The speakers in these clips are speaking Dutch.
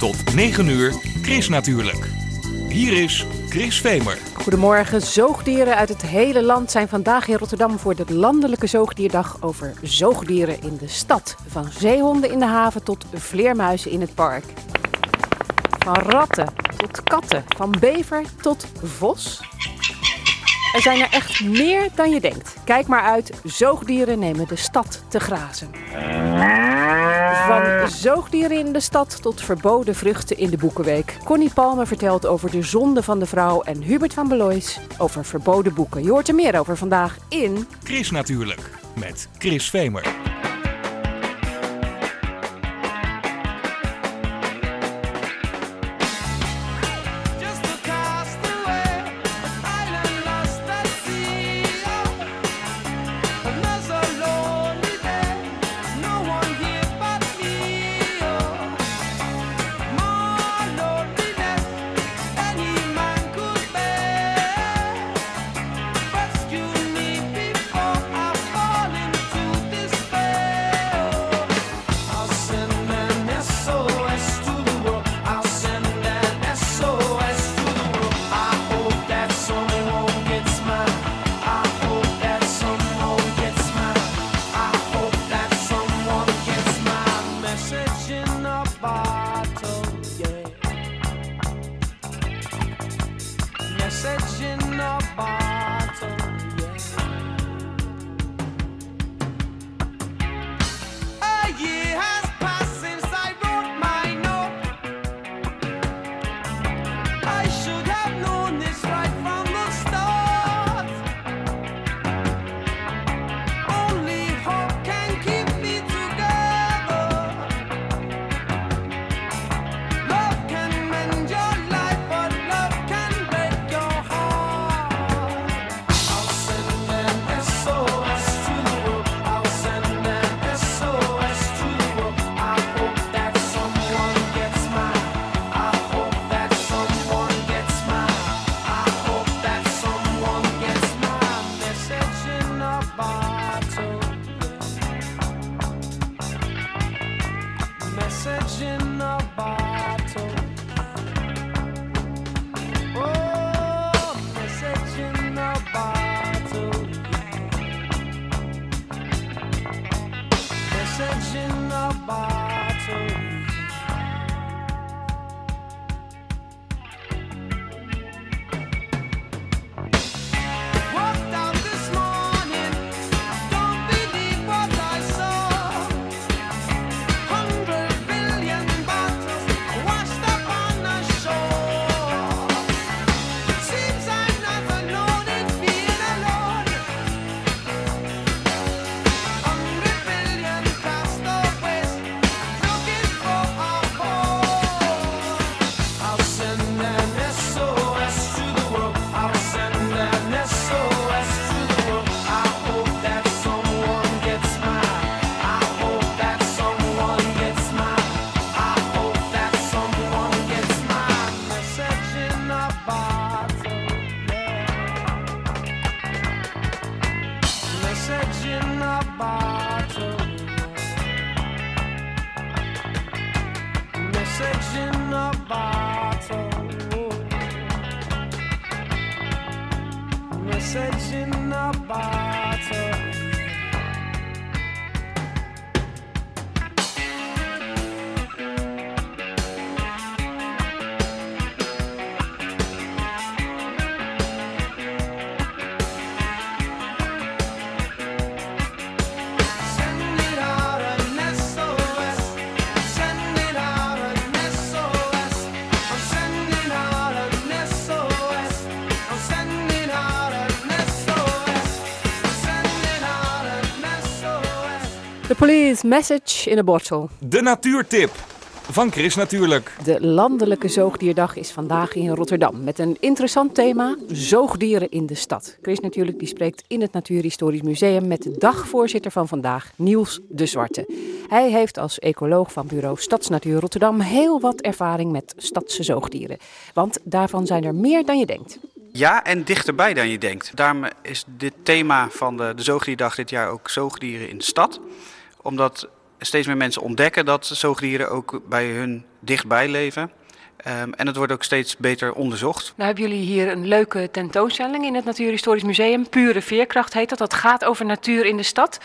Tot 9 uur, Chris natuurlijk. Hier is Chris Vemer. Goedemorgen. Zoogdieren uit het hele land zijn vandaag in Rotterdam voor de Landelijke Zoogdierdag over zoogdieren in de stad. Van zeehonden in de haven tot vleermuizen in het park. Van ratten tot katten, van bever tot vos. Er zijn er echt meer dan je denkt. Kijk maar uit, zoogdieren nemen de stad te grazen. Van zoogdieren in de stad tot verboden vruchten in de Boekenweek. Connie Palme vertelt over de zonde van de vrouw en Hubert van Belois over verboden boeken. Je hoort er meer over vandaag in... Chris natuurlijk, met Chris Vemer. Message in a Bottle. De natuurtip van Chris natuurlijk. De Landelijke Zoogdierdag is vandaag in Rotterdam met een interessant thema: zoogdieren in de stad. Chris natuurlijk die spreekt in het Natuurhistorisch Museum met de dagvoorzitter van vandaag, Niels de Zwarte. Hij heeft als ecoloog van bureau Stadsnatuur Rotterdam heel wat ervaring met stadse zoogdieren. Want daarvan zijn er meer dan je denkt. Ja, en dichterbij dan je denkt. Daarom is dit thema van de, de Zoogdierdag dit jaar ook zoogdieren in de stad. Omdat steeds meer mensen ontdekken dat zoogdieren ook bij hun dichtbij leven. Ehm, en het wordt ook steeds beter onderzocht. Nou hebben jullie hier een leuke tentoonstelling in het Natuurhistorisch Museum. Pure Veerkracht heet dat. Dat gaat over natuur in de stad.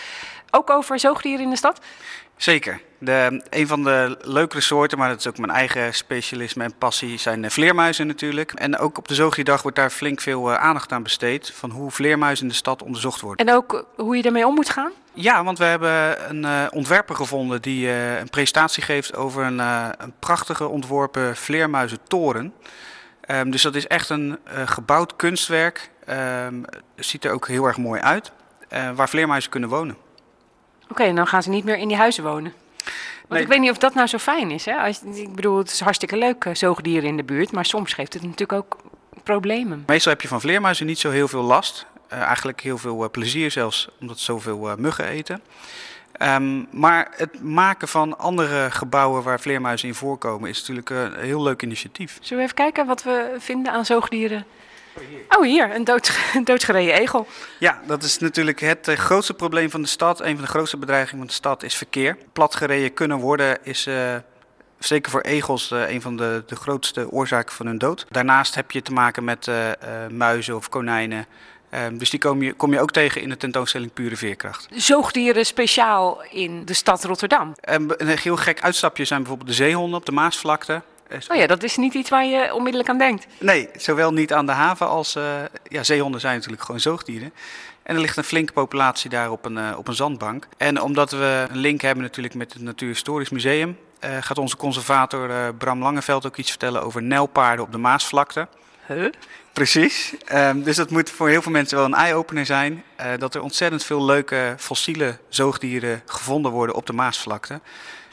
Ook over zoogdieren in de stad. Zeker. De, een van de leukere soorten, maar dat is ook mijn eigen specialisme en passie, zijn vleermuizen natuurlijk. En ook op de Zoogdierdag wordt daar flink veel eh, aandacht aan besteed van hoe vleermuizen in de stad onderzocht worden. En ook hoe je daarmee om moet gaan. Ja, want we hebben een eh, ontwerper gevonden die eh, een presentatie geeft over een, eh, een prachtige ontworpen vleermuizentoren. Ehm, dus dat is echt een gebouwd kunstwerk. Ehm, ziet er ook heel erg mooi uit. waar vleermuizen kunnen wonen. Oké, en dan gaan ze niet meer in die huizen wonen. Want Nee. ik weet niet of dat nou zo fijn is. Hè? Als, ik bedoel, het is hartstikke leuk, zoogdieren in de buurt. Maar soms geeft het natuurlijk ook problemen. Meestal heb je van vleermuizen niet zo heel veel last. Eh, eigenlijk heel veel eh, plezier zelfs, omdat ze zoveel eh, muggen eten. Ehm, maar het maken van andere gebouwen waar vleermuizen in voorkomen is natuurlijk een heel leuk initiatief. Zullen we even kijken wat we vinden aan zoogdieren? Oh, hier, een dood, een doodgereden egel. Ja, dat is natuurlijk het grootste probleem van de stad. Een van de grootste bedreigingen van de stad is verkeer. Platgereden kunnen worden is zeker voor egels een van de, de grootste oorzaken van hun dood. Daarnaast heb je te maken met muizen of konijnen. Ehm, dus die kom je, kom je ook tegen in de tentoonstelling Pure Veerkracht. Zoogdieren speciaal in de stad Rotterdam. En een heel gek uitstapje zijn bijvoorbeeld de zeehonden op de Maasvlakte. Eh, Oh ja, dat is niet iets waar je onmiddellijk aan denkt. Nee, zowel niet aan de haven als... eh, ja, zeehonden zijn natuurlijk gewoon zoogdieren. En er ligt een flinke populatie daar op een, eh, op een zandbank. En omdat we een link hebben natuurlijk met het Natuurhistorisch Museum... gaat onze conservator Bram Langeveld ook iets vertellen over nijlpaarden op de Maasvlakte. Huh? Precies. Ehm, dus dat moet voor heel veel mensen wel een eye-opener zijn. eh, dat er ontzettend veel leuke fossiele zoogdieren gevonden worden op de Maasvlakte.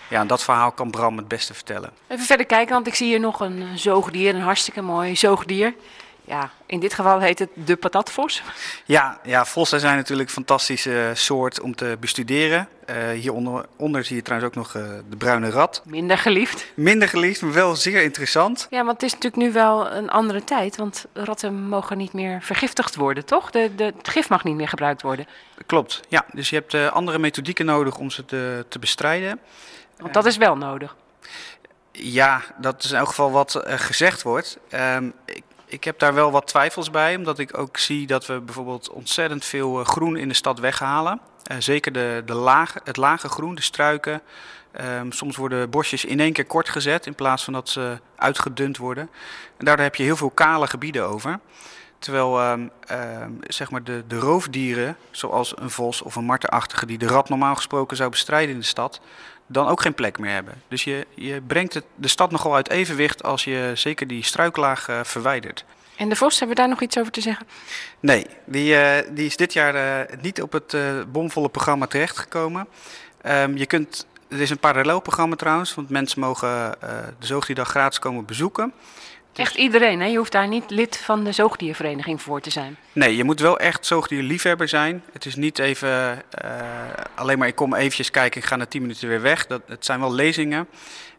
Ja, en dat verhaal kan Bram het beste vertellen. Even verder kijken, want ik zie hier nog een zoogdier, een hartstikke mooi zoogdier. Ja, in dit geval heet het de patatvos. Ja, ja, vossen zijn natuurlijk een fantastische soort om te bestuderen. Eh hieronder onder zie je trouwens ook nog eh, de bruine rat. Minder geliefd. Minder geliefd, maar wel zeer interessant. Ja, want het is natuurlijk nu wel een andere tijd, want ratten mogen niet meer vergiftigd worden, toch? De, de, het gif mag niet meer gebruikt worden. Klopt, ja. Dus je hebt eh, andere methodieken nodig om ze te, te bestrijden. Want dat is wel nodig. Ja, dat is in elk geval wat gezegd wordt. Ehm, ik, ik heb daar wel wat twijfels bij, omdat ik ook zie dat we bijvoorbeeld ontzettend veel eh, groen in de stad weghalen. Eh, zeker de, de lage, het lage groen, de struiken. Ehm, soms worden bosjes in één keer kort gezet in plaats van dat ze uitgedund worden. En daardoor heb je heel veel kale gebieden over. Terwijl ehm, ehm, zeg maar de, de roofdieren, zoals een vos of een martenachtige, die de rat normaal gesproken zou bestrijden in de stad, dan ook geen plek meer hebben. Dus je, je brengt het, de stad nogal uit evenwicht als je zeker die struiklaag eh, verwijdert. En de vos, hebben we daar nog iets over te zeggen? Nee, die, eh, die is dit jaar eh, niet op het bomvolle programma terechtgekomen. Ehm, je kunt, er is een parallel programma trouwens, want mensen mogen de Zoogdierdag gratis komen bezoeken. Echt iedereen, hè? Je hoeft daar niet lid van de zoogdiervereniging voor te zijn. Nee, je moet wel echt zoogdierliefhebber zijn. Het is niet even eh, alleen maar ik kom eventjes kijken, ik ga na 10 minuten weer weg. Dat, het zijn wel lezingen.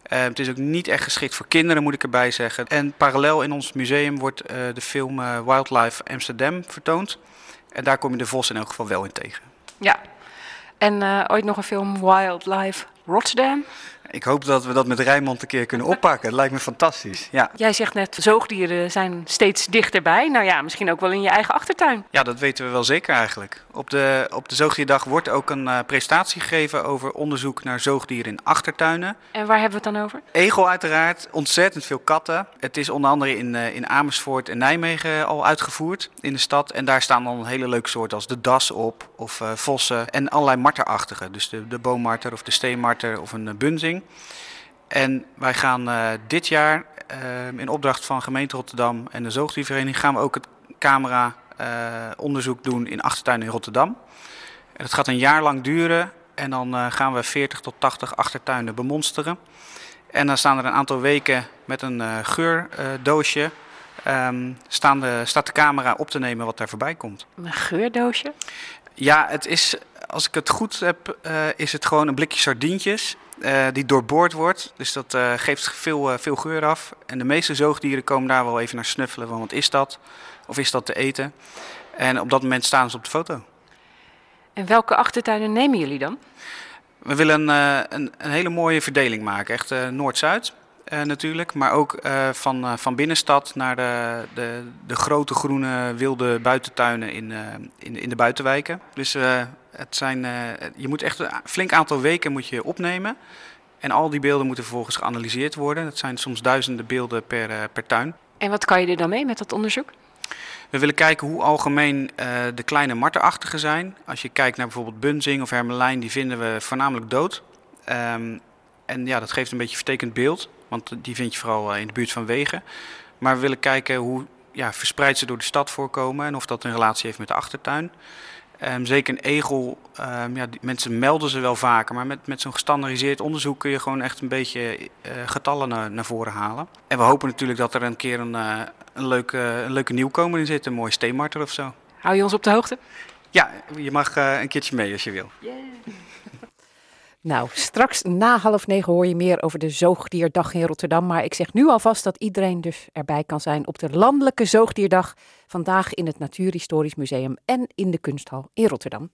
Eh, het is ook niet echt geschikt voor kinderen, moet ik erbij zeggen. En parallel in ons museum wordt eh, de film Wildlife Amsterdam vertoond. En daar kom je de vos in elk geval wel in tegen. Ja. En ooit nog een film Wildlife Rotterdam. Ik hoop dat we dat met Rijnmond een keer kunnen oppakken. Het lijkt me fantastisch. Ja. Jij zegt net, zoogdieren zijn steeds dichterbij. Nou ja, misschien ook wel in je eigen achtertuin. ja, dat weten we wel zeker eigenlijk. Op de, op de Zoogdierdag wordt ook een eh, presentatie gegeven over onderzoek naar zoogdieren in achtertuinen. En waar hebben we het dan over? Egel uiteraard, ontzettend veel katten. Het is onder andere in, eh, in Amersfoort en Nijmegen al uitgevoerd in de stad. En daar staan dan hele leuke soorten als de das op, of eh, vossen en allerlei marterachtige. Dus de, de boommarter of de steenmarter of een eh, En wij gaan eh, dit jaar eh, in opdracht van gemeente Rotterdam en de Zoogdiervereniging gaan we ook het camera eh, onderzoek doen in achtertuinen in Rotterdam. En het gaat een jaar lang duren en dan eh, gaan we 40 tot 80 achtertuinen bemonsteren. En dan staan er een aantal weken met een geurdoosje. ehm, staan de, staat de camera op te nemen wat daar voorbij komt. Een geurdoosje. Ja, het is, als ik het goed heb, is het gewoon een blikje sardientjes eh, die doorboord wordt. Dus dat eh, geeft veel, eh, veel geur af. En de meeste zoogdieren komen daar wel even naar snuffelen van wat is dat? Of is dat te eten? En op dat moment staan ze op de foto. En welke achtertuinen nemen jullie dan? We willen een, een hele mooie verdeling maken. Echt Noord-Zuid eh, natuurlijk. Maar ook eh, van, eh, van binnenstad naar de, de, de grote groene wilde buitentuinen in, in, in de buitenwijken. Dus het zijn, je moet echt een flink aantal weken moet je opnemen. En al die beelden moeten vervolgens geanalyseerd worden. Dat zijn soms duizenden beelden per, per tuin. En wat kan je er dan mee met dat onderzoek? We willen kijken hoe algemeen de kleine marterachtigen zijn. Als je kijkt naar bijvoorbeeld bunzing of hermelijn, die vinden we voornamelijk dood. Ehm, en ja, dat geeft een beetje een vertekend beeld, want die vind je vooral eh, in de buurt van wegen. Maar we willen kijken hoe ja, verspreid ze door de stad voorkomen en of dat een relatie heeft met de achtertuin. Ehm, zeker een egel, ehm, ja, die, mensen melden ze wel vaker, maar met, met zo'n gestandaardiseerd onderzoek kun je gewoon echt een beetje eh, getallen naar, naar voren halen. En we hopen natuurlijk dat er een keer een, eh, een, leuke, een leuke nieuwkomer in zit, een mooie steenmarter of zo. Hou je ons op de hoogte? Ja, je mag een keertje mee als je wil. Nou, straks na half negen hoor je meer over de Zoogdierdag in Rotterdam. Maar ik zeg nu alvast dat iedereen dus erbij kan zijn op de Landelijke Zoogdierdag. Vandaag in het Natuurhistorisch Museum en in de Kunsthal in Rotterdam.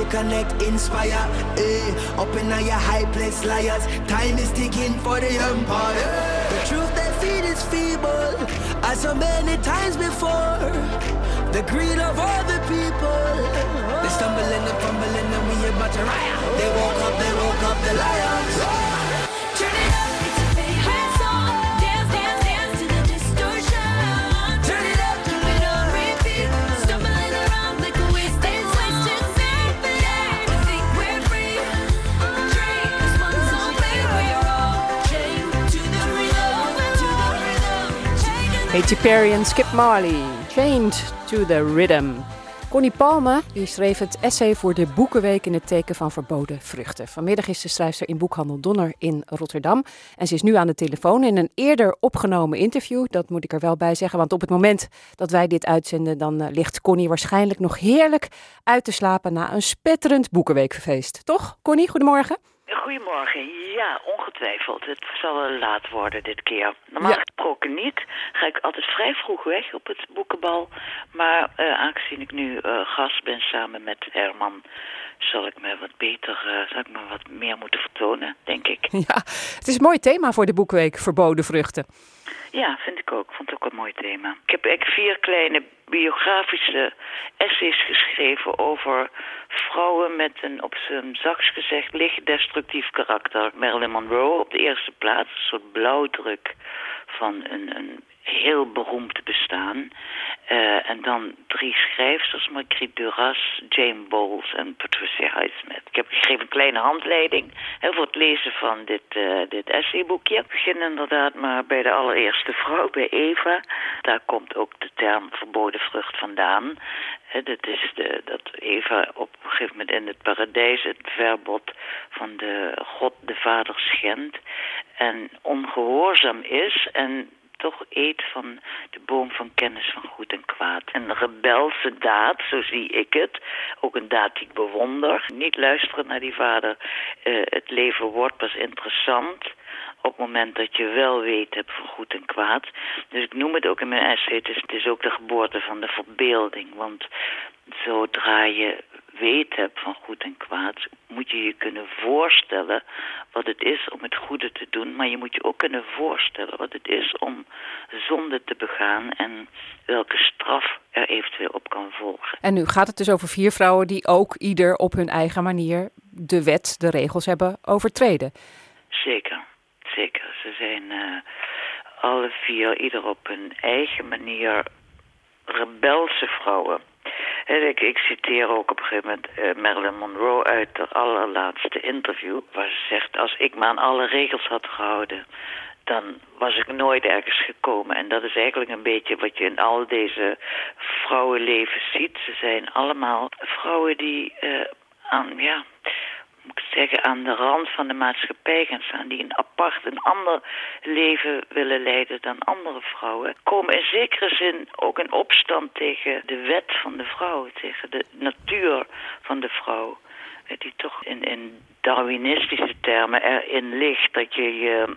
To connect, inspire. Eh, up in your high place, liars. Time is ticking for the empire. The truth they feed is feeble, as so many times before. The greed of all the people. They stumble and they fumble and we about to riot. They woke up, they woke up the lions. Katy Perry Skip Marley, Chained to the Rhythm. Connie Palme die schreef het essay voor de Boekenweek in het teken van verboden vruchten. Vanmiddag is ze schrijfster in boekhandel Donner in Rotterdam. En ze is nu aan de telefoon in een eerder opgenomen interview. Dat moet ik er wel bij zeggen, want op het moment dat wij dit uitzenden... dan eh, ligt Connie waarschijnlijk nog heerlijk uit te slapen na een spetterend Boekenweekfeest. Toch, Connie? Goedemorgen. Goedemorgen. Ja, ongetwijfeld. Het zal wel laat worden dit keer. Normaal Ja. gesproken niet. Ga ik altijd vrij vroeg weg op het boekenbal. Maar eh, aangezien ik nu eh, gast ben samen met Herman... zal ik me wat beter, eh, zal ik me wat meer moeten vertonen, denk ik. Ja, het is een mooi thema voor de Boekenweek, verboden vruchten. Ja, vind ik ook. Vond het ook een mooi thema. Ik heb eigenlijk vier kleine biografische essays geschreven over vrouwen met een op zijn zachts gezegd licht destructief karakter. Marilyn Monroe op de eerste plaats, een soort blauwdruk van een, een heel beroemd bestaan. Eh, en dan drie schrijfsters, Marguerite Duras, Jane Bowles en Patricia Highsmith. Ik heb geschreven een kleine handleiding hè, voor het lezen van dit, eh, dit essayboekje. Ik begin inderdaad maar bij de allereerste vrouw, bij Eva. Daar komt ook de term verboden vrucht vandaan. Hè, dat is de, dat Eva op een gegeven moment in het paradijs het verbod van de God de Vader schendt. En ongehoorzaam is en toch eet van de boom van kennis van goed en kwaad. Een rebelse daad, zo zie ik het. Ook een daad die ik bewonder. Niet luisteren naar die vader. Eh, het leven wordt pas interessant op het moment dat je wel weet hebt van goed en kwaad. Dus ik noem het ook in mijn essay, het is, het is ook de geboorte van de verbeelding. Want zodra je weet hebt van goed en kwaad, moet je je kunnen voorstellen wat het is om het goede te doen. Maar je moet je ook kunnen voorstellen wat het is om zonde te begaan en welke straf er eventueel op kan volgen. En nu gaat het dus over vier vrouwen die ook ieder op hun eigen manier de wet, de regels hebben overtreden. Zeker, zeker. Ze zijn eh, alle vier, ieder op hun eigen manier, rebelse vrouwen. En ik, ik citeer ook op een gegeven moment eh, Marilyn Monroe uit haar allerlaatste interview, waar ze zegt: Als ik me aan alle regels had gehouden, dan was ik nooit ergens gekomen. En dat is eigenlijk een beetje wat je in al deze vrouwenlevens ziet. Ze zijn allemaal vrouwen die eh, aan, ja, moet ik zeggen, aan de rand van de maatschappij gaan staan. Die een apart, een ander leven willen leiden dan andere vrouwen. Komen in zekere zin ook in opstand tegen de wet van de vrouw. Tegen de natuur van de vrouw. Eh, Die toch in, in Darwinistische termen erin ligt dat je je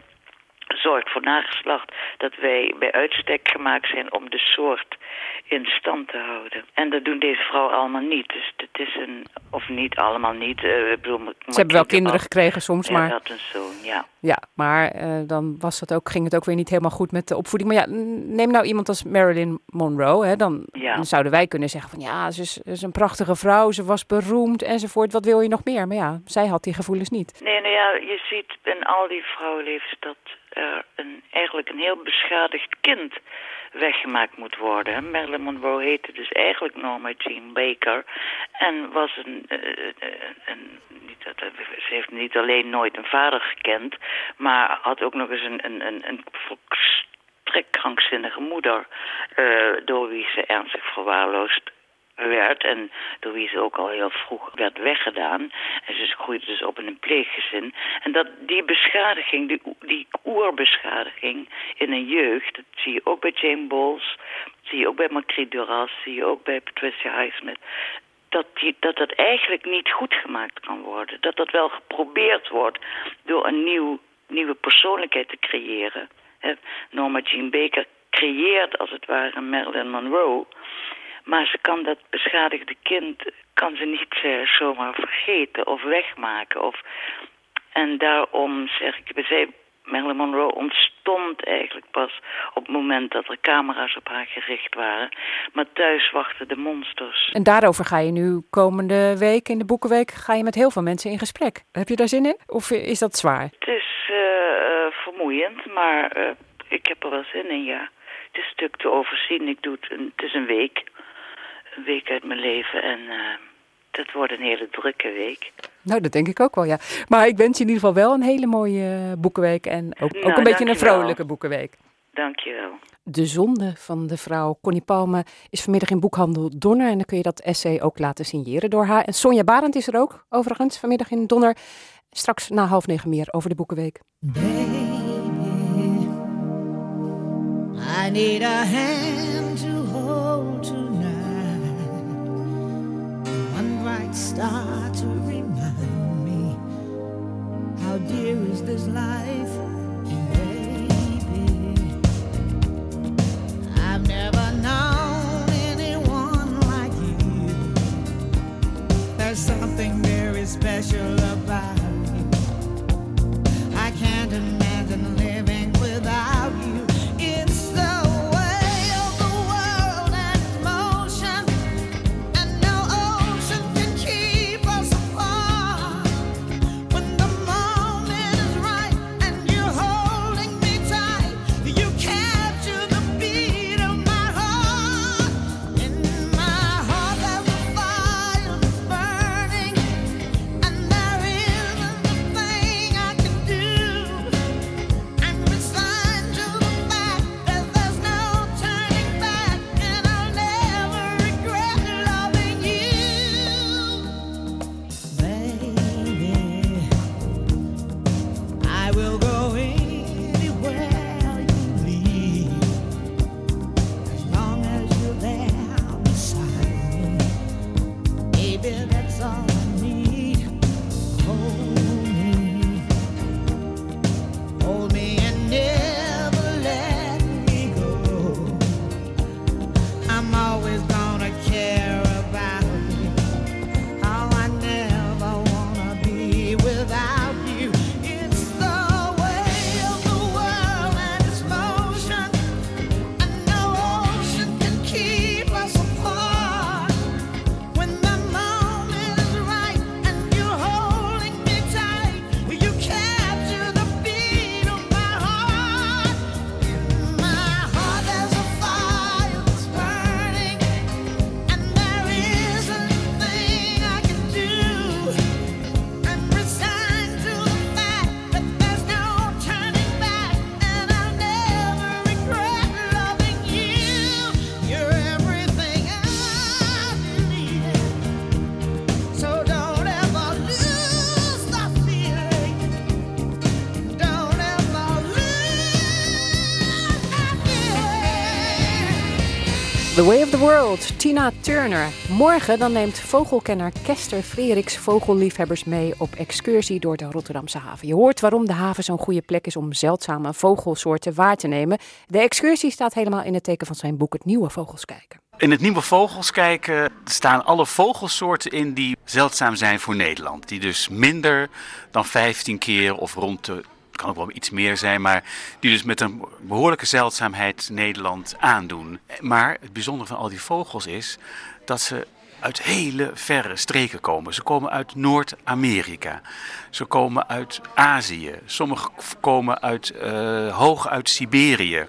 zorgt voor nageslacht dat wij bij uitstek gemaakt zijn om de soort in stand te houden. En dat doen deze vrouwen allemaal niet. Dus het is een, of niet allemaal niet. eh, ik bedoel, Ze hebben wel kinderen gekregen soms, Ja, maar, dat een zoon, ja. ja, maar eh, dan was dat ook, ging het ook weer niet helemaal goed met de opvoeding. Maar ja, neem nou iemand als Marilyn Monroe. Hè, dan, Ja. dan zouden wij kunnen zeggen van ja, ze is, ze is een prachtige vrouw, ze was beroemd enzovoort. Wat wil je nog meer? Maar ja, zij had die gevoelens niet. Nee, nou ja, je ziet in al die vrouwenlevens dat er een, eigenlijk een heel beschadigd kind weggemaakt moet worden. Marilyn Monroe heette dus eigenlijk Norma Jean Baker en was een, eh, eh, een niet, ze heeft niet alleen nooit een vader gekend, maar had ook nog eens een, een, een, een volstrekt krankzinnige moeder, eh, door wie ze ernstig verwaarloosd werd en door wie ze ook al heel vroeg werd weggedaan. En ze groeide dus op in een pleeggezin. En dat die beschadiging, die, die oerbeschadiging in een jeugd, dat zie je ook bij Jane Bowles, zie je ook bij Marguerite Duras, zie je ook bij Patricia Highsmith. Dat, die, dat dat eigenlijk niet goed gemaakt kan worden. Dat dat wel geprobeerd wordt door een nieuw, nieuwe persoonlijkheid te creëren. Norma Jean Baker creëert als het ware Marilyn Monroe. Maar ze kan dat beschadigde kind kan ze niet eh, zomaar vergeten of wegmaken. Of... En daarom zeg ik, zei, Marilyn Monroe ontstond eigenlijk pas op het moment dat er camera's op haar gericht waren. Maar thuis wachten de monsters. En daarover ga je nu komende week in de Boekenweek ga je met heel veel mensen in gesprek. Heb je daar zin in? Of is dat zwaar? Het is eh, eh, vermoeiend, maar ik heb er wel zin in, ja. Het is een stuk te overzien. Ik doe het, een, het is een week. Een week uit mijn leven en eh, dat wordt een hele drukke week. Nou, dat denk ik ook wel, ja. Maar ik wens je in ieder geval wel een hele mooie eh, boekenweek en ook, ook Nou, een beetje een vrolijke boekenweek. Dankjewel. De zonde van de vrouw Connie Palme is vanmiddag in boekhandel Donner. En dan kun je dat essay ook laten signeren door haar. En Sonja Barend is er ook, overigens, vanmiddag in Donner. Straks na half negen meer over de Boekenweek. I need a hand World, Tina Turner. Morgen dan neemt vogelkenner Kester Freriks vogelliefhebbers mee op excursie door de Rotterdamse haven. Je hoort waarom de haven zo'n goede plek is om zeldzame vogelsoorten waar te nemen. De excursie staat helemaal in het teken van zijn boek Het Nieuwe Vogels Kijken. In het nieuwe Vogels kijken staan alle vogelsoorten in die zeldzaam zijn voor Nederland. Die dus minder dan 15 keer of rond de, kan ook wel iets meer zijn, maar die dus met een behoorlijke zeldzaamheid Nederland aandoen. Maar het bijzondere van al die vogels is dat ze uit hele verre streken komen. Ze komen uit Noord-Amerika. Ze komen uit Azië. Sommige komen uit, eh, hoog uit Siberië.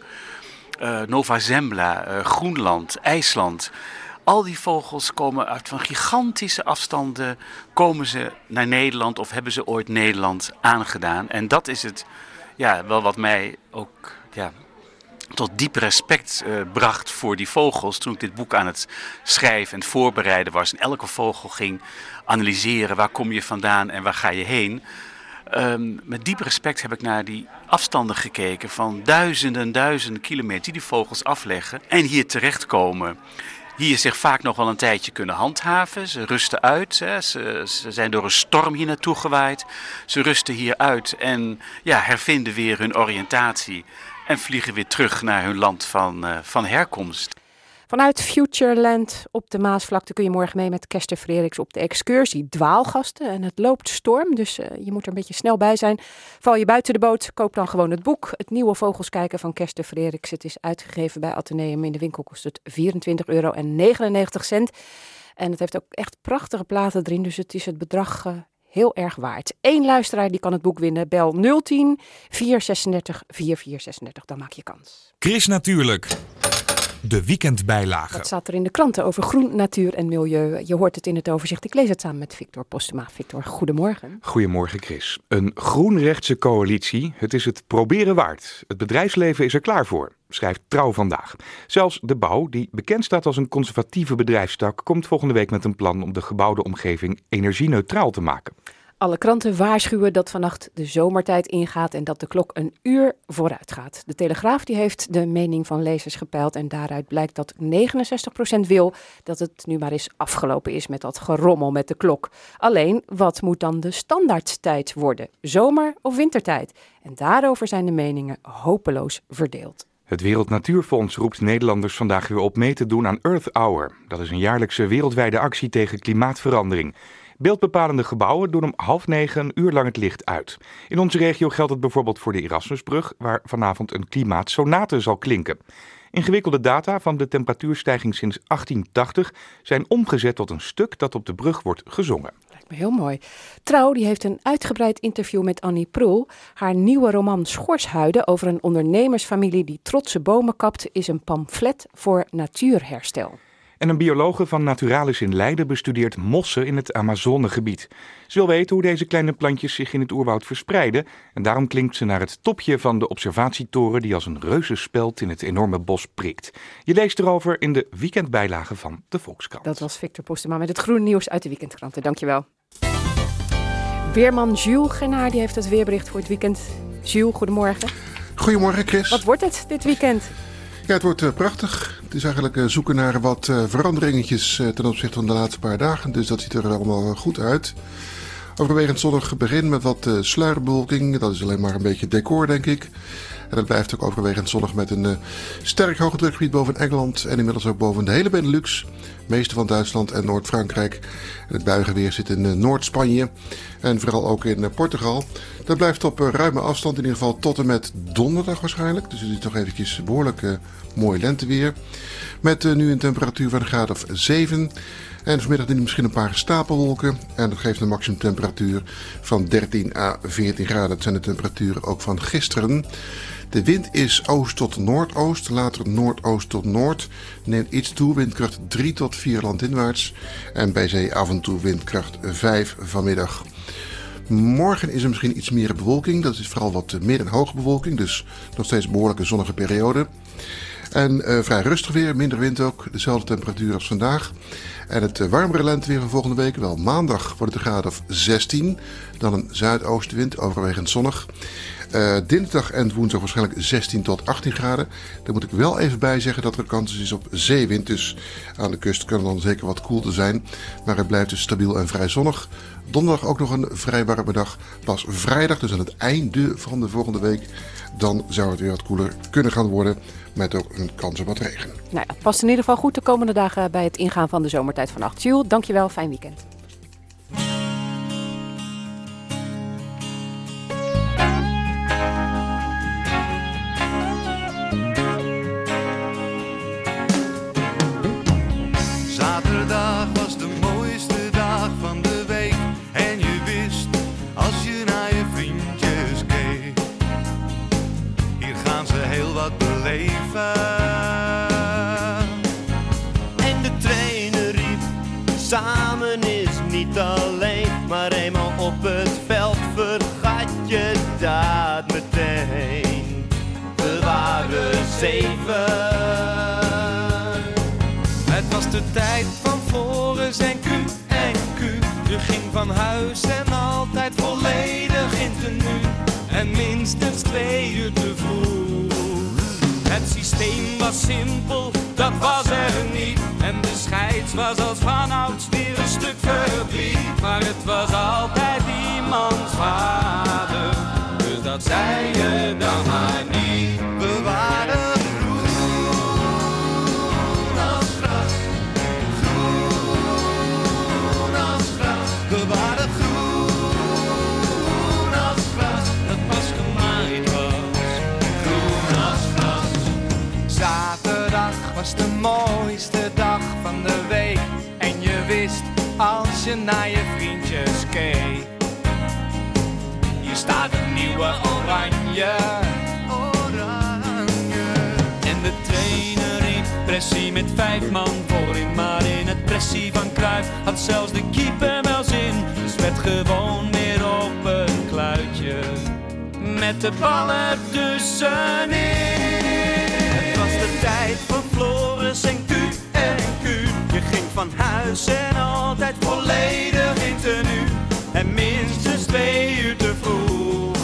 eh, Nova Zembla, eh, Groenland, IJsland. Al die vogels komen uit van gigantische afstanden, komen ze naar Nederland of hebben ze ooit Nederland aangedaan. En dat is het, ja, wel wat mij ook ja, tot diep respect eh, bracht voor die vogels toen ik dit boek aan het schrijven en voorbereiden was. En elke vogel ging analyseren waar kom je vandaan en waar ga je heen. Ehm, met diep respect heb ik naar die afstanden gekeken van duizenden, duizenden kilometer die die vogels afleggen en hier terechtkomen. Hier zich vaak nog wel een tijdje kunnen handhaven. Ze rusten uit. Hè. Ze, ze zijn door een storm hier naartoe gewaaid. Ze rusten hier uit en ja, hervinden weer hun oriëntatie. En vliegen weer terug naar hun land van, eh, van herkomst. Vanuit Futureland op de Maasvlakte kun je morgen mee met Kester Frederiks op de excursie Dwaalgasten. En het loopt storm, dus eh, je moet er een beetje snel bij zijn. Val je buiten de boot, koop dan gewoon het boek. Het nieuwe Vogels kijken van Kester Frederiks. Het is uitgegeven bij Atheneum. In de winkel kost het 24,99 euro. En het heeft ook echt prachtige platen erin, dus het is het bedrag... eh, Heel erg waard. Eén luisteraar die kan het boek winnen. Bel 010 436 4436. Dan maak je kans. Chris Natuurlijk. De weekendbijlage. Dat staat er in de kranten over groen, natuur en milieu. Je hoort het in het overzicht. Ik lees het samen met Victor Postuma. Victor, goedemorgen. Goedemorgen Chris. Een groenrechtse coalitie, het is het proberen waard. Het bedrijfsleven is er klaar voor, schrijft Trouw vandaag. Zelfs de bouw, die bekend staat als een conservatieve bedrijfstak, komt volgende week met een plan om de gebouwde omgeving energie-neutraal te maken. Alle kranten waarschuwen dat vannacht de zomertijd ingaat en dat de klok een uur vooruit gaat. De Telegraaf die heeft de mening van lezers gepeild en daaruit blijkt dat 69% wil dat het nu maar eens afgelopen is met dat gerommel met de klok. Alleen, wat moet dan de standaardtijd worden? Zomer of wintertijd? En daarover zijn de meningen hopeloos verdeeld. Het Wereld Natuurfonds roept Nederlanders vandaag weer op mee te doen aan Earth Hour. Dat is een jaarlijkse wereldwijde actie tegen klimaatverandering. Beeldbepalende gebouwen doen om half negen een uur lang het licht uit. In onze regio geldt het bijvoorbeeld voor de Erasmusbrug, waar vanavond een klimaatsonate zal klinken. Ingewikkelde data van de temperatuurstijging sinds 1880 zijn omgezet tot een stuk dat op de brug wordt gezongen. Lijkt me heel mooi. Trouw die heeft een uitgebreid interview met Annie Proel. Haar nieuwe roman Schorshuiden over een ondernemersfamilie die trotse bomen kapt, is een pamflet voor natuurherstel. En een biologe van Naturalis in Leiden bestudeert mossen in het Amazonegebied. Ze wil weten hoe deze kleine plantjes zich in het oerwoud verspreiden. En daarom klinkt ze naar het topje van de observatietoren die als een reuzenspeld in het enorme bos prikt. Je leest erover in de weekendbijlage van de Volkskrant. Dat was Victor Postema met het groene nieuws uit de weekendkranten. Dankjewel. Weerman Jules Genaar die heeft het weerbericht voor het weekend. Jules, goedemorgen. Goedemorgen Chris. Wat wordt het dit weekend? Ja, het wordt eh, prachtig. Het is eigenlijk eh, zoeken naar wat eh, veranderingetjes ten opzichte van de laatste paar dagen. Dus dat ziet er allemaal goed uit. Overwegend zonnig begin met wat eh, sluierbewolking. Dat is alleen maar een beetje decor, denk ik. En het blijft ook overwegend zonnig met een eh, sterk hoge drukgebied boven Engeland. En inmiddels ook boven de hele Benelux. Meeste van Duitsland en Noord-Frankrijk. Het buigenweer zit in eh, Noord-Spanje. En vooral ook in Portugal. Dat blijft op ruime afstand, in ieder geval tot en met donderdag waarschijnlijk. Dus het is nog eventjes behoorlijk eh, mooi lenteweer. Met nu een temperatuur van een graad of 7. En vanmiddag doen misschien een paar stapelwolken. En dat geeft een maximumtemperatuur van 13 à 14 graden. Dat zijn de temperaturen ook van gisteren. De wind is oost tot noordoost, later noordoost tot noord. Neemt iets toe, windkracht 3 tot 4 landinwaarts. En bij zee af en toe windkracht 5 vanmiddag. Morgen is er misschien iets meer bewolking. Dat is vooral wat midden- en hoge bewolking. Dus nog steeds een behoorlijke zonnige periode. En eh, vrij rustig weer, minder wind ook. Dezelfde temperatuur als vandaag. En het eh, warmere lenteweer van volgende week. Wel maandag wordt het een graad of 16. Dan een zuidoostenwind, overwegend zonnig. Eh, dinsdag en woensdag waarschijnlijk 16 tot 18 graden. Daar moet ik wel even bij zeggen dat er kans is op zeewind. Dus aan de kust kan het dan zeker wat koelder zijn. Maar het blijft dus stabiel en vrij zonnig. Donderdag ook nog een vrij warme dag. Pas vrijdag, dus aan het einde van de volgende week. Dan zou het weer wat koeler kunnen gaan worden. Met ook een kans op wat regen. Nou ja, het past in ieder geval goed de komende dagen bij het ingaan van de zomertijd van 8. Jules, dankjewel. Fijn weekend. Was als als je naar je vriendjes keek. Hier staat een nieuwe oranje. Oranje. En de trainer riep, pressie met vijf man voorin, maar in het pressie van Cruijff had zelfs de keeper wel zin. Dus werd gewoon weer op een kluitje met de bal er tussenin. Het was de tijd van Floris en van huis en altijd volledig in tenue. En minstens twee uur te vroeg.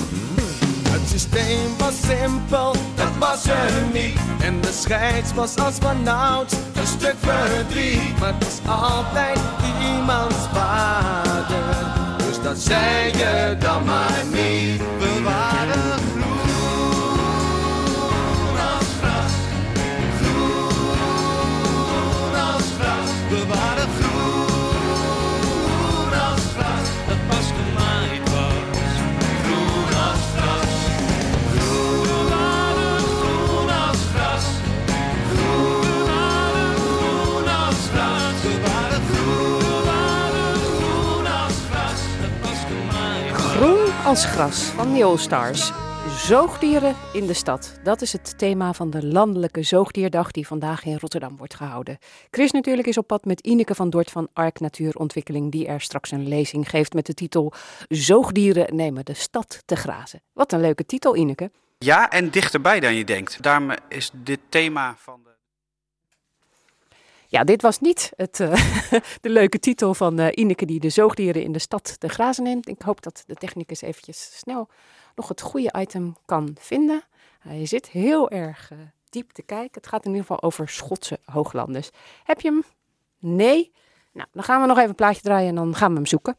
Het systeem was simpel, dat was er niet. En de scheids was als vanouds een stuk verdriet. Maar het is altijd iemands vader. Dus dat zei je dan maar niet. We waren als gras van de All-Stars. Zoogdieren in de stad. Dat is het thema van de Landelijke Zoogdierdag die vandaag in Rotterdam wordt gehouden. Chris natuurlijk is op pad met Ineke van Dort van Ark Natuurontwikkeling... die er straks een lezing geeft met de titel... Zoogdieren nemen de stad te grazen. Wat een leuke titel, Ineke. Ja, en dichterbij dan je denkt. Daarom is dit thema van de... Ja, dit was niet het, eh, de leuke titel van eh, Ineke die de zoogdieren in de stad te grazen neemt. Ik hoop dat de technicus eventjes snel nog het goede item kan vinden. Hij zit heel erg eh, diep te kijken. Het gaat in ieder geval over Schotse hooglanders. Heb je hem? Nee? Nou, dan gaan we nog even een plaatje draaien en dan gaan we hem zoeken.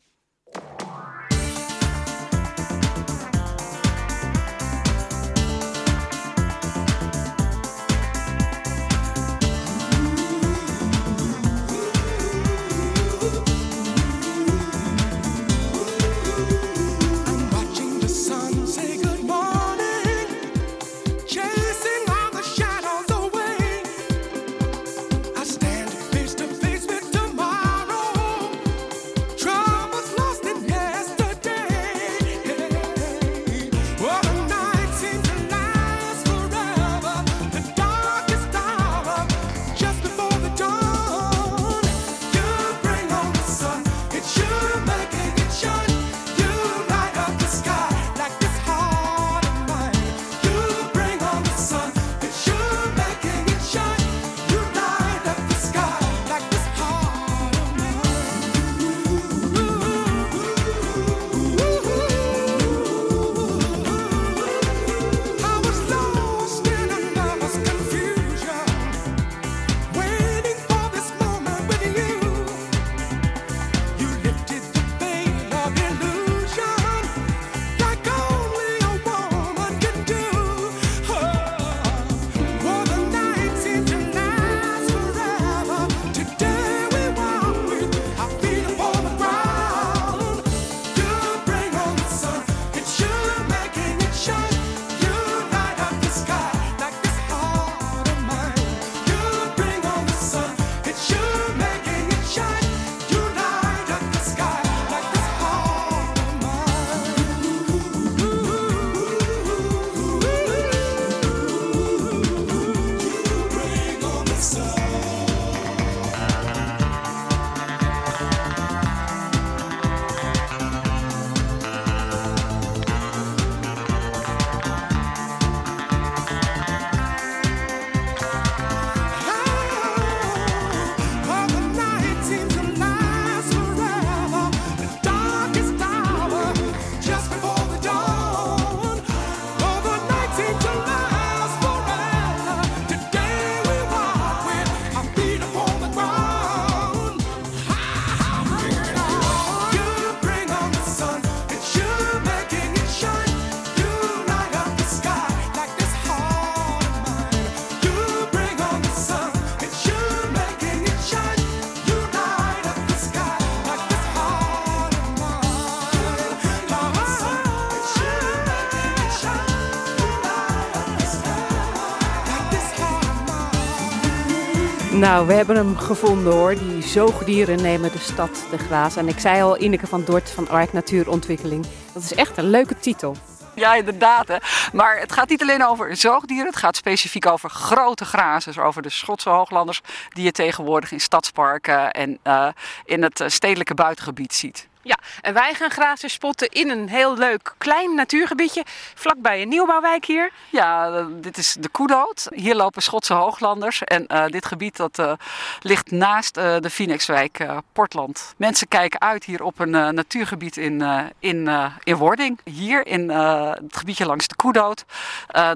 Nou, we hebben hem gevonden hoor. Die zoogdieren nemen de stad te grazen. En ik zei al, Ineke van Dort van Ark Natuurontwikkeling. Dat is echt een leuke titel. Ja, inderdaad. Hè. Maar het gaat niet alleen over zoogdieren. Het gaat specifiek over grote grazers. Over de Schotse hooglanders die je tegenwoordig in stadsparken en eh, in het eh, stedelijke buitengebied ziet. Ja, en wij gaan grazen spotten in een heel leuk klein natuurgebiedje vlakbij een nieuwbouwwijk hier. Ja, eh, dit is de Koedood. Hier lopen Schotse hooglanders. En eh, dit gebied dat, eh, ligt naast de Phoenixwijk Portland. Mensen kijken uit hier op een natuurgebied in, in, in Wording. Hier in het gebiedje langs de Koedood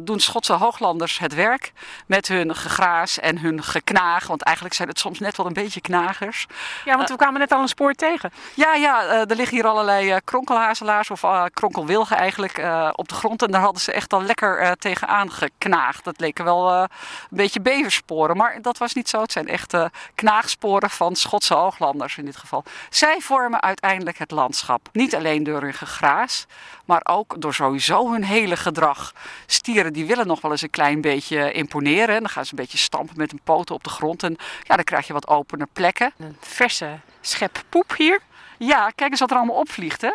doen Schotse hooglanders het werk. Met hun gegraas en hun geknaag. Want eigenlijk zijn het soms net wel een beetje knagers. Ja, want we kwamen net al een spoor tegen. Ja, ja er liggen hier allerlei eh, kronkelhazelaars of eh, kronkelwilgen eigenlijk eh, op de grond. En daar hadden ze echt al lekker eh, tegenaan geknaagd. Dat leken wel eh, een beetje beversporen, maar dat was niet zo. Het zijn echt eh, knaagsporen van Schotse hooglanders in dit geval. Zij vormen uiteindelijk het landschap. Niet alleen door hun gegraas, maar ook door sowieso hun hele gedrag. Stieren die willen nog wel eens een klein beetje imponeren. En dan gaan ze een beetje stampen met hun poten op de grond. En ja, dan krijg je wat opener plekken. Een verse schep poep hier. Ja, kijk eens wat er allemaal opvliegt. Hè?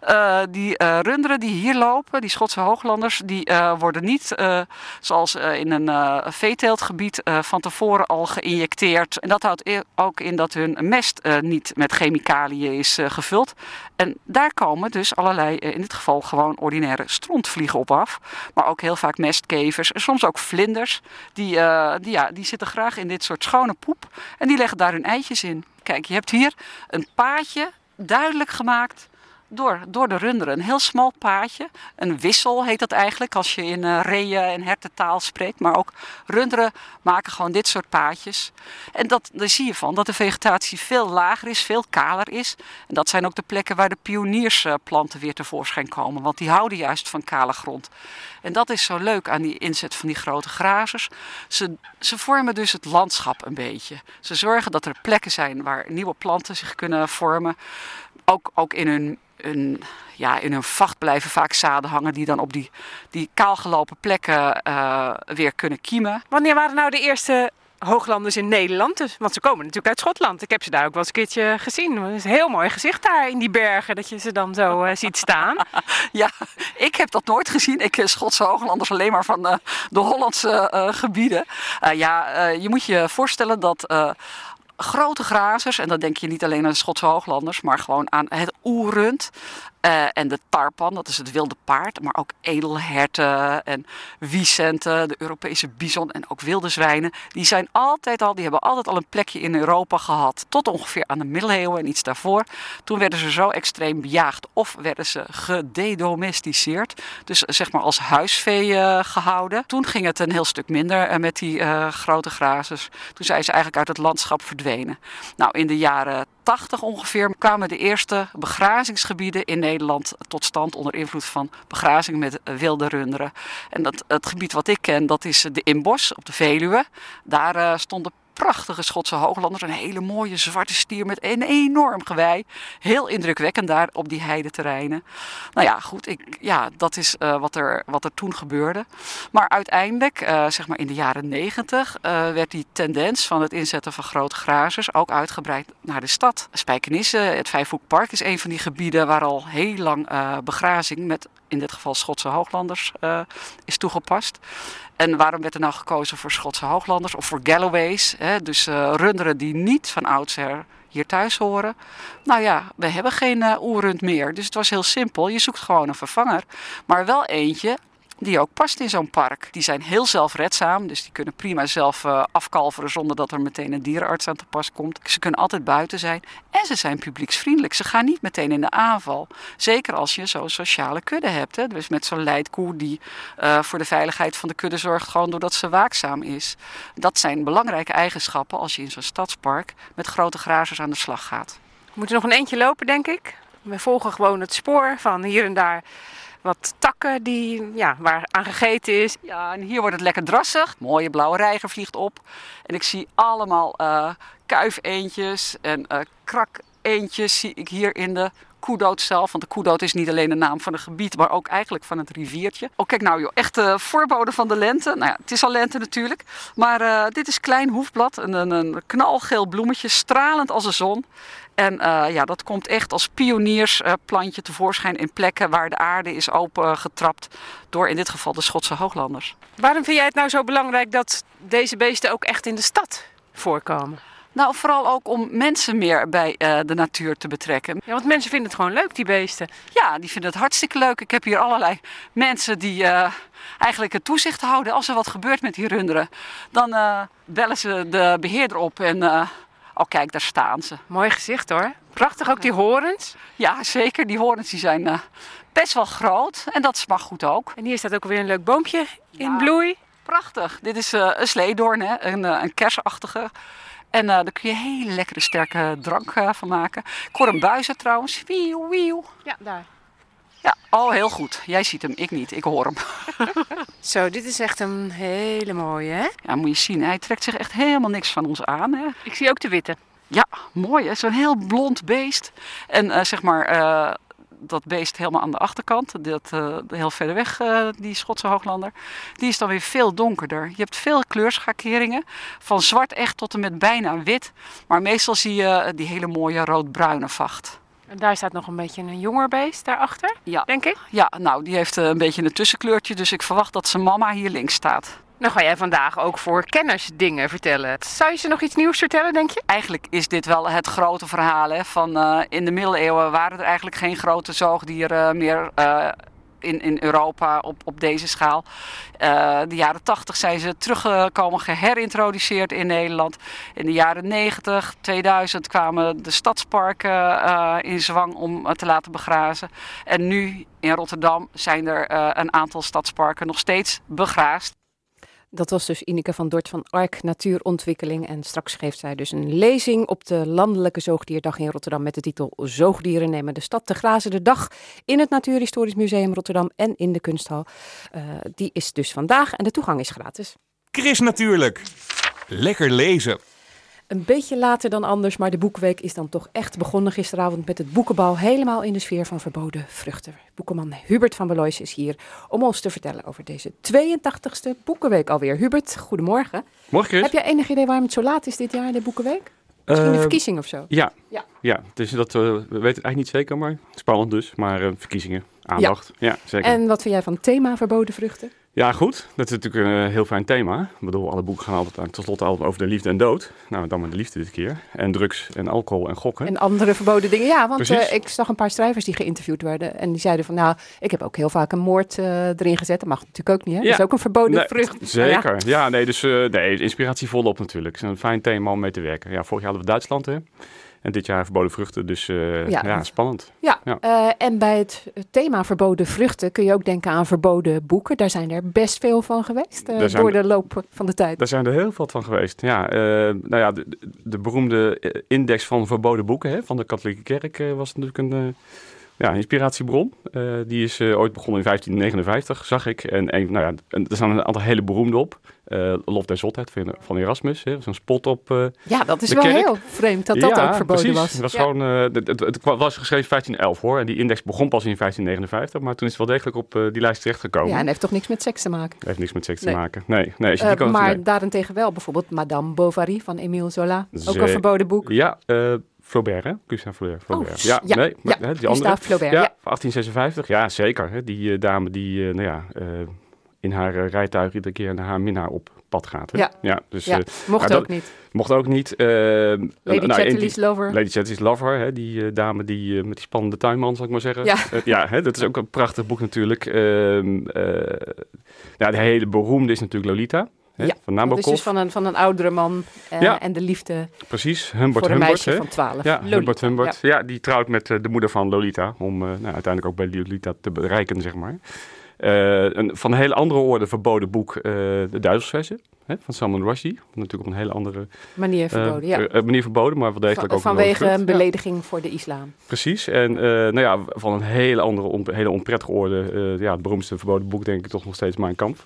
Eh, die eh, runderen die hier lopen, die Schotse hooglanders, die eh, worden niet zoals in een veeteeltgebied van tevoren al geïnjecteerd. En dat houdt e- ook in dat hun mest niet met chemicaliën is gevuld. En daar komen dus allerlei, in dit geval gewoon ordinaire strontvliegen op af. Maar ook heel vaak mestkevers en soms ook vlinders. Die, die, ja, die zitten graag in dit soort schone poep en die leggen daar hun eitjes in. Kijk, je hebt hier een paadje duidelijk gemaakt door, door de runderen. Een heel smal paadje. Een wissel heet dat eigenlijk als je in eh reeën en hertentaal spreekt. Maar ook runderen maken gewoon dit soort paadjes. En dat, daar zie je van dat de vegetatie veel lager is, veel kaler is. En dat zijn ook de plekken waar de pioniersplanten weer tevoorschijn komen. Want die houden juist van kale grond. En dat is zo leuk aan die inzet van die grote grazers. Ze, ze vormen dus het landschap een beetje. Ze zorgen dat er plekken zijn waar nieuwe planten zich kunnen vormen. Ook, ook in hun, hun, ja, in hun vacht blijven vaak zaden hangen die dan op die, die kaalgelopen plekken eh, weer kunnen kiemen. Wanneer waren nou de eerste hooglanders in Nederland? Dus, want ze komen natuurlijk uit Schotland. Ik heb ze daar ook wel eens een keertje gezien. Het is een heel mooi gezicht daar in die bergen, dat je ze dan zo eh, ziet staan. Ja, ik heb dat nooit gezien. Ik ken Schotse hooglanders alleen maar van eh, de Hollandse eh, gebieden. Eh, ja, eh, je moet je voorstellen dat eh, grote grazers, en dan denk je niet alleen aan de Schotse hooglanders, maar gewoon aan het oerrund. Eh, en de tarpan, dat is het wilde paard, maar ook edelherten en wiesenten, de Europese bison en ook wilde zwijnen. Die zijn altijd al, die hebben altijd al een plekje in Europa gehad. Tot ongeveer aan de middeleeuwen en iets daarvoor. Toen werden ze zo extreem bejaagd of werden ze gededomesticeerd. Dus zeg maar als huisvee eh, gehouden. Toen ging het een heel stuk minder eh, met die grote grazers. Toen zijn ze eigenlijk uit het landschap verdwenen. Nou, in de jaren 80 ongeveer kwamen de eerste begrazingsgebieden in Nederland tot stand onder invloed van begrazing met wilde runderen. En dat, het gebied wat ik ken, dat is de Inbos op de Veluwe. Daar eh, stonden prachtige Schotse hooglanders. Een hele mooie zwarte stier met een enorm gewei. Heel indrukwekkend daar op die heideterreinen. Nou ja, goed, ik, ja, dat is eh, wat, er, wat er toen gebeurde. Maar uiteindelijk, eh, zeg maar in de jaren negentig, eh, werd die tendens van het inzetten van grote grazers ook uitgebreid naar de stad. Spijkenisse, het Vijfhoekpark, is een van die gebieden waar al heel lang begrazing met in dit geval Schotse hooglanders eh, is toegepast. En waarom werd er nou gekozen voor Schotse hooglanders of voor Galloways? Hè? Dus eh, runderen die niet van oudsher hier thuis horen. Nou ja, we hebben geen oerrund meer. Dus het was heel simpel. Je zoekt gewoon een vervanger. Maar wel eentje die ook past in zo'n park. Die zijn heel zelfredzaam, dus die kunnen prima zelf eh, afkalveren zonder dat er meteen een dierenarts aan te pas komt. Ze kunnen altijd buiten zijn en ze zijn publieksvriendelijk. Ze gaan niet meteen in de aanval. Zeker als je zo'n sociale kudde hebt. Hè? Dus met zo'n leidkoe die eh, voor de veiligheid van de kudde zorgt, gewoon doordat ze waakzaam is. Dat zijn belangrijke eigenschappen als je in zo'n stadspark met grote grazers aan de slag gaat. We moeten nog een eentje lopen, denk ik. We volgen gewoon het spoor van hier en daar wat takken die, ja, waar aan gegeten is. Ja, en hier wordt het lekker drassig. Mooie blauwe reiger vliegt op. En ik zie allemaal eh kuifeentjes en eh krakeentjes zie ik hier in de Koedoot zelf. Want de Koedoot is niet alleen de naam van een gebied, maar ook eigenlijk van het riviertje. Oh, kijk nou joh, echt de voorbode van de lente. Nou ja, het is al lente natuurlijk. Maar eh, dit is klein hoefblad, een, een knalgeel bloemetje, stralend als de zon. En eh, ja, dat komt echt als pioniersplantje tevoorschijn in plekken waar de aarde is opengetrapt door in dit geval de Schotse hooglanders. Waarom vind jij het nou zo belangrijk dat deze beesten ook echt in de stad voorkomen? Nou, vooral ook om mensen meer bij eh, de natuur te betrekken. Ja, want mensen vinden het gewoon leuk, die beesten. Ja, die vinden het hartstikke leuk. Ik heb hier allerlei mensen die eh, eigenlijk het toezicht houden. Als er wat gebeurt met die runderen, dan eh, bellen ze de beheerder op en... Oh, kijk, daar staan ze. Mooi gezicht hoor. Prachtig ook die horens. Ja, zeker. Die horens die zijn eh, best wel groot. En dat mag goed ook. En hier staat ook weer een leuk boompje in bloei. Prachtig. Dit is eh, een sleedoorn, hè? Een, eh, een kersachtige. En daar kun je hele lekkere sterke drank van maken. Ik hoor een buizen trouwens. Wieuw, wieuw. Ja, daar. Ja, oh, heel goed. Jij ziet hem, ik niet. Ik hoor hem. Zo, dit is echt een hele mooie, hè? Ja, moet je zien. Hij trekt zich echt helemaal niks van ons aan. Hè? Ik zie ook de witte. Ja, mooi hè. Zo'n heel blond beest. En eh, zeg maar, eh, dat beest helemaal aan de achterkant, dat, eh, heel verder weg, eh, die Schotse hooglander, die is dan weer veel donkerder. Je hebt veel kleurschakeringen, van zwart echt tot en met bijna wit. Maar meestal zie je die hele mooie roodbruine vacht. En daar staat nog een beetje een jonger beest daarachter, Ja. denk ik. Ja, nou, die heeft eh, een beetje een tussenkleurtje, dus ik verwacht dat zijn mama hier links staat. Dan ga jij vandaag ook voor kenners dingen vertellen. Zou je ze nog iets nieuws vertellen, denk je? Eigenlijk is dit wel het grote verhaal. Hè, van, eh, in de middeleeuwen waren er eigenlijk geen grote zoogdieren meer eh, in, in Europa op, op deze schaal. Eh, de jaren 80 zijn ze teruggekomen, geherintroduceerd in Nederland. In de jaren 90, 2000 kwamen de stadsparken eh, in zwang om te laten begrazen. En nu in Rotterdam zijn er eh, een aantal stadsparken nog steeds begraasd. Dat was dus Ineke van Dort van Ark Natuurontwikkeling. En straks geeft zij dus een lezing op de Landelijke Zoogdierdag in Rotterdam met de titel Zoogdieren nemen de stad te grazen. De dag in het Natuurhistorisch Museum Rotterdam en in de kunsthal. Eh, die is dus vandaag en de toegang is gratis. Chris natuurlijk. Lekker lezen. Een beetje later dan anders, maar de Boekenweek is dan toch echt begonnen gisteravond met het boekenbal. Helemaal in de sfeer van verboden vruchten. Boekenman Hubert van Belois is hier om ons te vertellen over deze 82e Boekenweek alweer. Hubert, goedemorgen. Morgen. Heb jij enig idee waarom het zo laat is dit jaar, de Boekenweek? Misschien de Eh, verkiezing of zo? Ja, Ja. ja. dus dat, eh, we weten het eigenlijk niet zeker, maar spannend dus. Maar eh, verkiezingen, aandacht, ja, zeker. En wat vind jij van het thema verboden vruchten? Ja, goed. Dat is natuurlijk een eh, heel fijn thema. Ik bedoel, alle boeken gaan altijd tenslotte altijd over de liefde en dood. Nou, dan maar de liefde dit keer. En drugs en alcohol en gokken. En andere verboden dingen. Ja, want eh, ik zag een paar schrijvers die geïnterviewd werden. En die zeiden van, nou, ik heb ook heel vaak een moord eh, erin gezet. Dat mag natuurlijk ook niet, hè? Dat is ook een verboden Nee, vrucht. Zeker. Maar Ja, nee, dus eh, nee, inspiratie volop natuurlijk. Het is een fijn thema om mee te werken. Ja, vorig jaar hadden we Duitsland, hè. En dit jaar verboden vruchten, dus eh, Ja. ja, spannend. Ja, Ja. eh, en bij het thema verboden vruchten kun je ook denken aan verboden boeken. Daar zijn er best veel van geweest zijn door de loop van de tijd. Daar zijn er heel veel van geweest. Ja, nou ja, de, de beroemde index van verboden boeken hè, van de katholieke kerk was natuurlijk een ja, inspiratiebron. Eh, die is eh, ooit begonnen in 1559, zag ik. En, een, nou ja, en er staan een aantal hele beroemde op. Eh Lof der Zotheid van, van Erasmus, hè, zo'n spot op Ja, dat is wel kerk. heel vreemd dat dat Ja, ook verboden precies. was. Het, was Ja. gewoon, het, het, het was geschreven 1511 hoor. En die index begon pas in 1559. Maar toen is het wel degelijk op die lijst terechtgekomen. Ja, en heeft toch niks met seks te maken. heeft niks met seks Nee. te maken. Nee, nee als je die kan, maar nee. daarentegen wel bijvoorbeeld Madame Bovary van Émile Zola. Ook een verboden boek. Ja, Flaubert, hè? Gustave Flaubert. Flaubert. ja, ja, nee, maar, ja, hè, die andere. Flaubert, Ja, ja. 1856, ja, zeker. Hè? Die eh, dame die, eh, nou ja, eh, in haar rijtuig iedere keer naar haar minnaar op pad gaat. Hè? Ja. dus, Ja, eh, mocht nou, ook niet. Mocht ook niet. eh, nou, een Chatterley's Lover. Lady Chatterley's Lover, hè? die dame die, met die spannende tuinman, zal ik maar zeggen. Ja. Ja, hè? dat is ook een prachtig boek natuurlijk. Ehm, eh, nou, de hele beroemde is natuurlijk Lolita. Hè? Ja, van Nabokov. dus van een, van een oudere man eh, Ja. en de liefde Precies, Humbert voor een Humbert. meisje hè? van 12. Ja, Lolita, Humbert Humbert. ja. Ja. die trouwt met eh, de moeder van Lolita. Om eh, nou, uiteindelijk ook bij Lolita te bereiken, zeg maar. Een, van een hele andere orde verboden boek, De Duizelsversen. Hè, van Salman Rushdie. Natuurlijk op een hele andere Manier verboden, ja. manier verboden, maar wel degelijk Van- ook vanwege een. Ja. belediging voor de islam. Precies. En nou ja, van een hele andere, on- hele onprettige orde. ja, het beroemdste verboden boek denk ik toch nog steeds Mijn Kamp.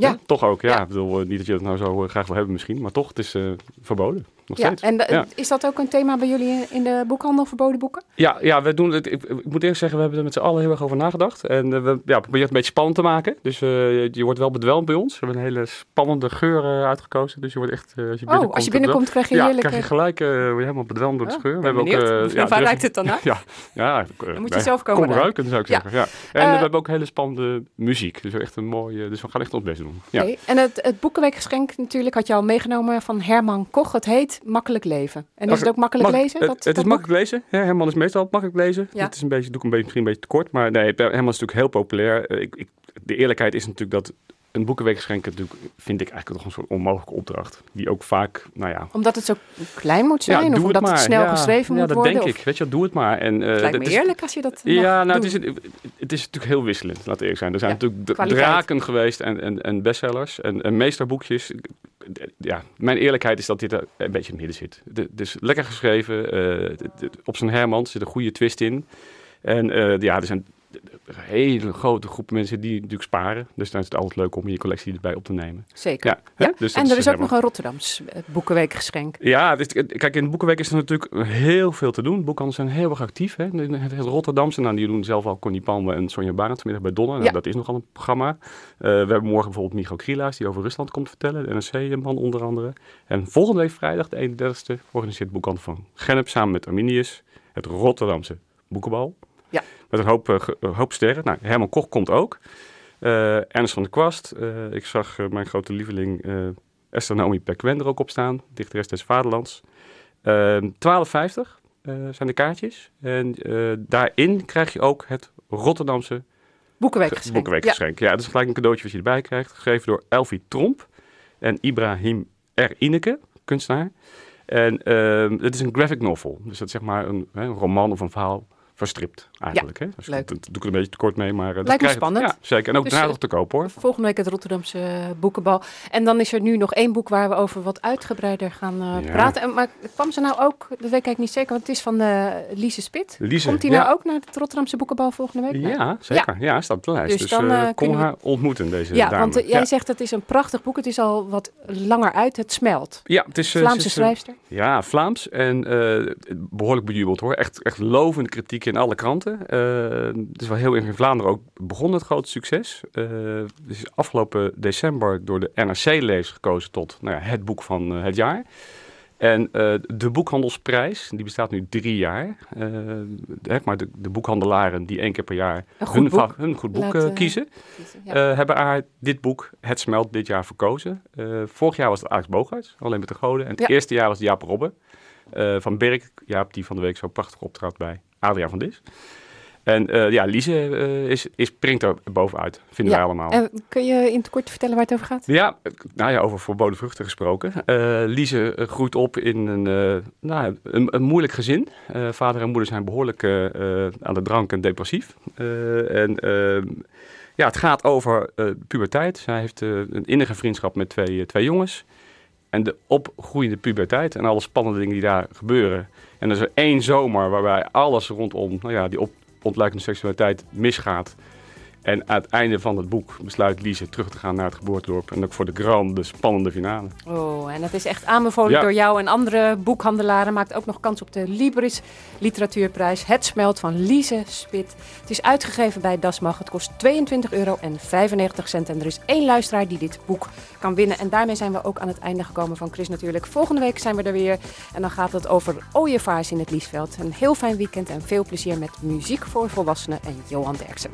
Ja. Toch ook, ja. Ja. Ik bedoel, eh, niet dat je het nou zo eh, graag wil hebben misschien, maar toch, het is eh, verboden. Nog Ja, steeds. en de- ja. is dat ook een thema bij jullie in- de boekhandel, verboden boeken? Ja, ja, we doen het. Ik, ik moet eerlijk zeggen, we hebben er met z'n allen heel erg over nagedacht. En eh, we ja, proberen het een beetje spannend te maken. Dus eh, je wordt wel bedwelmd bij ons. We hebben een hele spannende geur eh, uitgekozen. Dus je wordt echt. eh, als je Oh, als je binnenkomt krijg je ja, heerlijke- krijg je gelijk. word je helemaal bedwelmd door de Oh, scheur. ben benieuwd. eh, Waar ruikt het dan naar? Ja, ja. Dan moet je zelf komen Kom ruiken. zou ik Ja. zeggen. Ja. En we hebben ook hele spannende muziek. Dus echt een mooie. Dus we gaan echt ons best doen. Ja. En het, het boekenweekgeschenk natuurlijk had je al meegenomen van Herman Koch. Het heet Makkelijk Leven. En is het ook makkelijk Mag- lezen? Het, dat- het dat is makkelijk lezen. Ja, Herman is meestal makkelijk lezen. Ja. Het is een beetje, doe ik een beetje, misschien een beetje te kort. Maar nee, Herman is natuurlijk heel populair. Eh, Ik, ik, de eerlijkheid is natuurlijk dat een boekenweekgeschenk natuurlijk, vind ik eigenlijk toch een soort onmogelijke opdracht. Die ook vaak, nou ja... Omdat het zo klein moet zijn? ja, of omdat het, snel Ja, geschreven ja, moet dat worden? denk of- ik. Weet je, doe het maar. En, eh, Het lijkt me dat is- eerlijk als je dat mag Ja, nou, het is, het is natuurlijk heel wisselend, laat eerlijk zijn. Er zijn Ja, natuurlijk kwaliteit. draken geweest en, en, en bestsellers en, en meesterboekjes. Ja, mijn eerlijkheid is dat dit er een beetje in het midden zit. Is lekker geschreven. eh, het- op zijn Herman zit een goede twist in. En eh, ja, er zijn een hele grote groepen mensen die natuurlijk sparen. Dus dan is het altijd leuk om je collectie erbij op te nemen. Zeker. Ja, hè? Dus en er is ook Herman. nog een Rotterdams eh, boekenweekgeschenk. Ja, is- kijk, in de Boekenweek is er natuurlijk heel veel te doen. Boekhandels zijn heel erg actief. Hè. Het Rotterdamse, nou, die doen zelf al Connie Palme en Sonja Barend vanmiddag bij Donna. Nou, Ja. Dat is nogal een programma. Eh, we hebben morgen bijvoorbeeld Micho Krielaars, die over Rusland komt vertellen. De NRC-man onder andere. En volgende week vrijdag, de 31ste, organiseert Boekhandel van Gennep samen met Arminius het Rotterdamse Boekenbal. Met een hoop, eh, een hoop sterren. Nou, Herman Koch komt ook. Eh, Ernst van der Kwast. Eh, ik zag mijn grote lieveling Esther Naomi Perquin er ook op staan. Dichteres des Vaderlands. Ehm 12,50 eh, zijn de kaartjes. En daarin krijg je ook het Rotterdamse Boekenweekgeschenk. boekenweekgeschenk. Ja. dat is gelijk een cadeautje wat je erbij krijgt. Gegeven door Elfie Tromp en Ibrahim R. Ineke, kunstenaar. En ehm, het is een graphic novel. Dus dat is zeg maar een, hè, een roman of een verhaal verstript eigenlijk. hè? Dus leuk. Dat, doe ik er een beetje te kort mee. Maar, dat Lijkt me spannend. Ja, zeker. En ook Dus, daarna eh, nog te koop hoor. Volgende week het Rotterdamse boekenbal. En dan is er nu nog één boek waar we over wat uitgebreider gaan eh, Ja. praten. En, maar kwam ze nou ook, dat weet ik eigenlijk niet zeker, want het is van eh Lise Spit. Lise, Komt die ja. nou ook naar het Rotterdamse boekenbal volgende week? Ja, zeker. Ja, staat op de lijst. Dus Dus, dan, kom we- haar ontmoeten, deze Ja, dame. want jij zegt het is een prachtig boek. Het is al wat langer uit. Het smelt. Ja, het is... Vlaamse schrijfster. Ja, Vlaams en eh, behoorlijk bejubeld hoor. Echt, echt lovende kritiek in alle kranten. Eh, het is wel heel erg in Vlaanderen ook begonnen het grote succes. Het is afgelopen december door de NRC-lees gekozen tot nou ja, het boek van eh, het jaar. En de boekhandelsprijs, die bestaat nu drie jaar. Maar de, de boekhandelaren die één keer per jaar Een hun, boek va- hun goed boek laten kiezen, kiezen, ja. hebben haar dit boek, Het Smelt, dit jaar verkozen. Vorig jaar was het Alex Bogaerts, alleen met de goden. En het Ja. eerste jaar was het Jaap Robbe eh, van Berk. Jaap die van de week zo prachtig optrad bij Adriaan van Dis. En eh, ja, Lise eh, is, is, springt er bovenuit, vinden wij allemaal. En kun je in het kort vertellen waar het over gaat? Ja, nou ja, over verboden vruchten gesproken. Eh Lise groeit op in een, nou, een, een moeilijk gezin. Vader en moeder zijn behoorlijk eh, eh, aan de drank en depressief. En ja, het gaat over puberteit. Zij heeft een innige vriendschap met twee, twee jongens. En de opgroeiende puberteit en alle spannende dingen die daar gebeuren. En er is er één zomer waarbij alles rondom nou ja, die op, ontluikende seksualiteit misgaat. En aan het einde van het boek besluit Lise terug te gaan naar het geboortedorp. En ook voor de grande, spannende finale. Oh, en dat is echt aanbevolen Ja. door jou en andere boekhandelaren. Maakt ook nog kans op de Libris Literatuurprijs. Het smelt van Lise Spit. Het is uitgegeven bij Dasmag. Het kost 22,95 euro en er is één luisteraar die dit boek kan winnen. En daarmee zijn we ook aan het einde gekomen van Chris natuurlijk. Volgende week zijn we er weer. En dan gaat het over ooievaars in het Liesveld. Een heel fijn weekend en veel plezier met muziek voor volwassenen en Johan Derksen.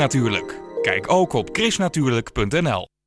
Natuurlijk. Kijk ook op chrisnatuurlijk.nl